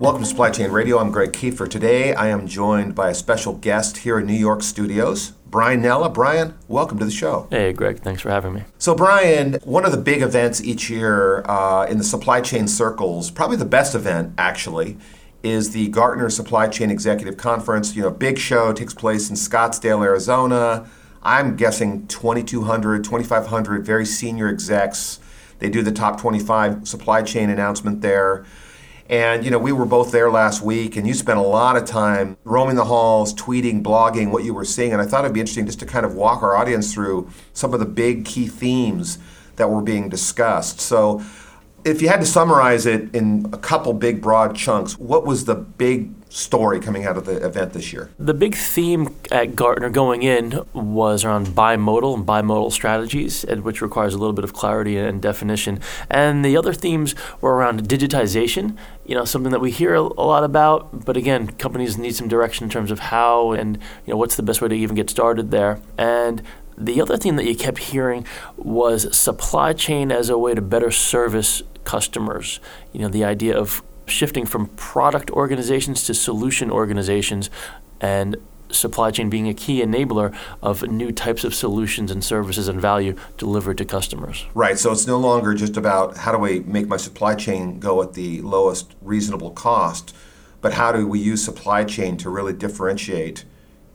Welcome to Supply Chain Radio. I'm Greg Kefer. Today I am joined by a special guest here in New York studios, Brian Nella. Brian, welcome to the show. Hey, Greg, thanks for having me. So, Brian, one of the big events each year uh, in the supply chain circles, probably the best event actually, is the Gartner Supply Chain Executive Conference. You know, big show takes place in Scottsdale, Arizona. I'm guessing 2,200, 2,500 very senior execs. They do the top 25 supply chain announcement there. And you know, we were both there last week, and you spent a lot of time roaming the halls, tweeting, blogging what you were seeing. And I thought it'd be interesting just to kind of walk our audience through some of the big key themes that were being discussed. So, if you had to summarize it in a couple big broad chunks, what was the big story coming out of the event this year? The big theme at Gartner going in was around bimodal and bimodal strategies, which requires a little bit of clarity and definition. And the other themes were around digitization, you know, something that we hear a lot about, but again, companies need some direction in terms of how and you know what's the best way to even get started there. And the other thing that you kept hearing was supply chain as a way to better service customers. You know, the idea of shifting from product organizations to solution organizations and supply chain being a key enabler of new types of solutions and services and value delivered to customers. Right. So it's no longer just about how do I make my supply chain go at the lowest reasonable cost, but how do we use supply chain to really differentiate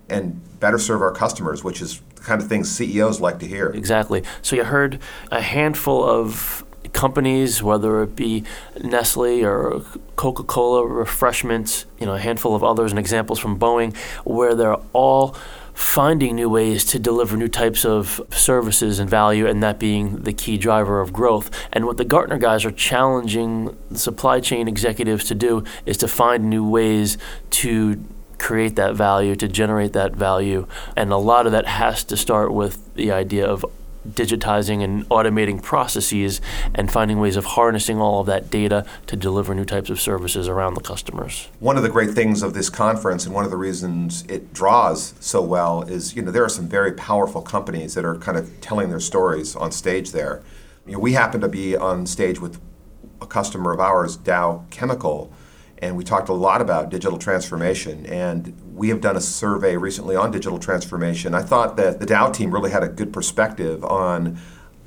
and better serve our customers, which is the kind of things CEOs like to hear. Exactly. So you heard a handful of companies, whether it be Nestle or Coca Cola refreshments, you know, a handful of others and examples from Boeing, where they're all finding new ways to deliver new types of services and value, and that being the key driver of growth. And what the Gartner guys are challenging supply chain executives to do is to find new ways to create that value, to generate that value. And a lot of that has to start with the idea of digitizing and automating processes and finding ways of harnessing all of that data to deliver new types of services around the customers. One of the great things of this conference and one of the reasons it draws so well is, you know, there are some very powerful companies that are kind of telling their stories on stage there. You know, we happen to be on stage with a customer of ours, Dow Chemical, and we talked a lot about digital transformation. And we have done a survey recently on digital transformation. I thought that the Dow team really had a good perspective on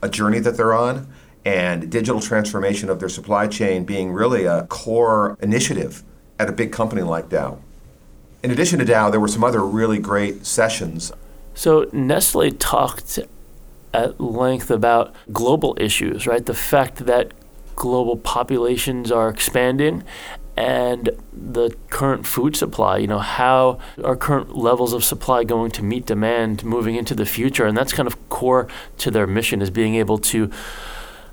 a journey that they're on and digital transformation of their supply chain being really a core initiative at a big company like Dow. In addition to Dow, there were some other really great sessions. So Nestle talked at length about global issues, right? The fact that global populations are expanding and the current food supply, you know, how are current levels of supply going to meet demand moving into the future? And that's kind of core to their mission is being able to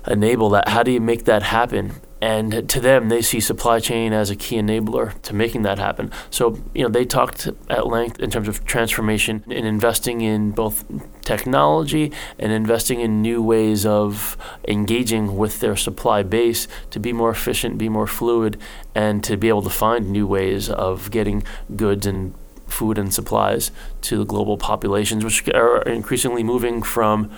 enable that. How do you make that happen? And to them, they see supply chain as a key enabler to making that happen. So, you know, they talked at length in terms of transformation in investing in both technology and investing in new ways of engaging with their supply base to be more efficient, be more fluid, and to be able to find new ways of getting goods and food and supplies to the global populations, which are increasingly moving from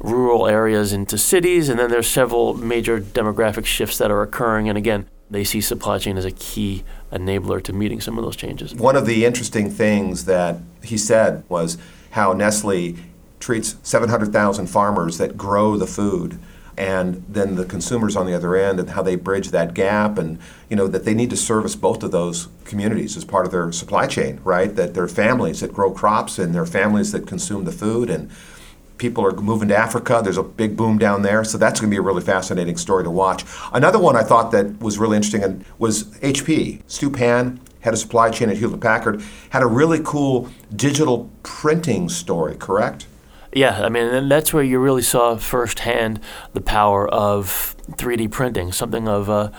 rural areas into cities, and then there's several major demographic shifts that are occurring. And again, they see supply chain as a key enabler to meeting some of those changes. One of the interesting things that he said was how Nestle treats 700,000 farmers that grow the food and then the consumers on the other end and how they bridge that gap and you know that they need to service both of those communities as part of their supply chain right that there are families that grow crops and there are families that consume the food and people are moving to Africa. There's a big boom down there, so that's going to be a really fascinating story to watch. Another one I thought that was really interesting was HP. Stu Pann, head of supply chain at Hewlett Packard, had a really cool digital printing story. Correct? Yeah, I mean, and that's where you really saw firsthand the power of 3D printing, something of a,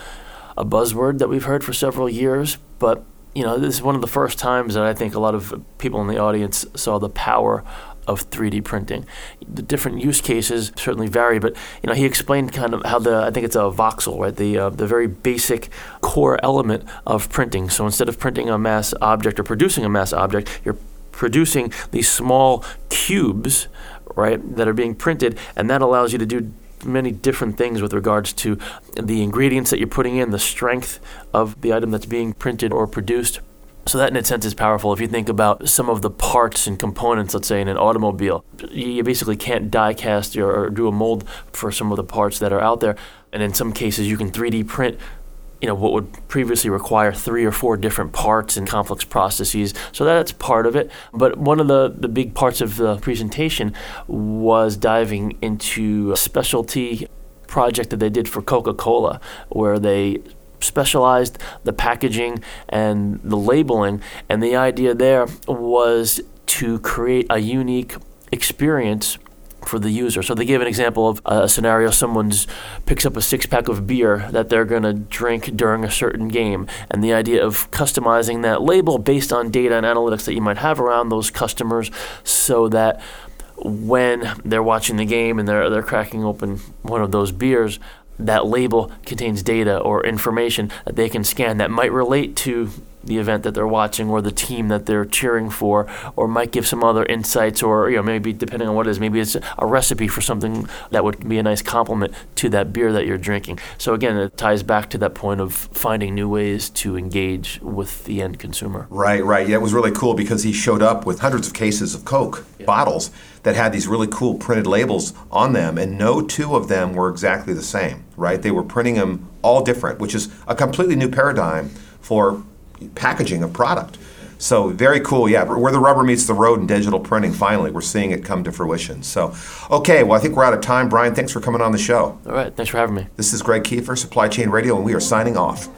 a buzzword that we've heard for several years, but you know, this is one of the first times that I think a lot of people in the audience saw the power of 3D printing. The different use cases certainly vary, but you know he explained kind of how the I think it's a voxel, right? The uh, the very basic core element of printing. So instead of printing a mass object or producing a mass object, you're producing these small cubes, right, that are being printed, and that allows you to do many different things with regards to the ingredients that you're putting in, the strength of the item that's being printed or produced. So that in a sense is powerful. If you think about some of the parts and components, let's say in an automobile, you basically can't die cast or do a mold for some of the parts that are out there. And in some cases, you can 3D print you know what would previously require three or four different parts and complex processes. So that's part of it. But one of the, the big parts of the presentation was diving into a specialty project that they did for Coca-Cola, where they specialized the packaging and the labeling. And the idea there was to create a unique experience for the user. So they gave an example of a scenario someone's picks up a six pack of beer that they're going to drink during a certain game and the idea of customizing that label based on data and analytics that you might have around those customers so that when they're watching the game and they're they're cracking open one of those beers that label contains data or information that they can scan that might relate to the event that they're watching or the team that they're cheering for or might give some other insights or you know maybe depending on what it is maybe it's a recipe for something that would be a nice complement to that beer that you're drinking. So again it ties back to that point of finding new ways to engage with the end consumer. Right right. Yeah it was really cool because he showed up with hundreds of cases of coke yeah. bottles that had these really cool printed labels on them and no two of them were exactly the same right? They were printing them all different which is a completely new paradigm for packaging of product. So very cool, yeah. Where the rubber meets the road in digital printing, finally, we're seeing it come to fruition. So, okay, well, I think we're out of time. Brian, thanks for coming on the show. All right, thanks for having me. This is Greg Kefer, Supply Chain Radio, and we are signing off.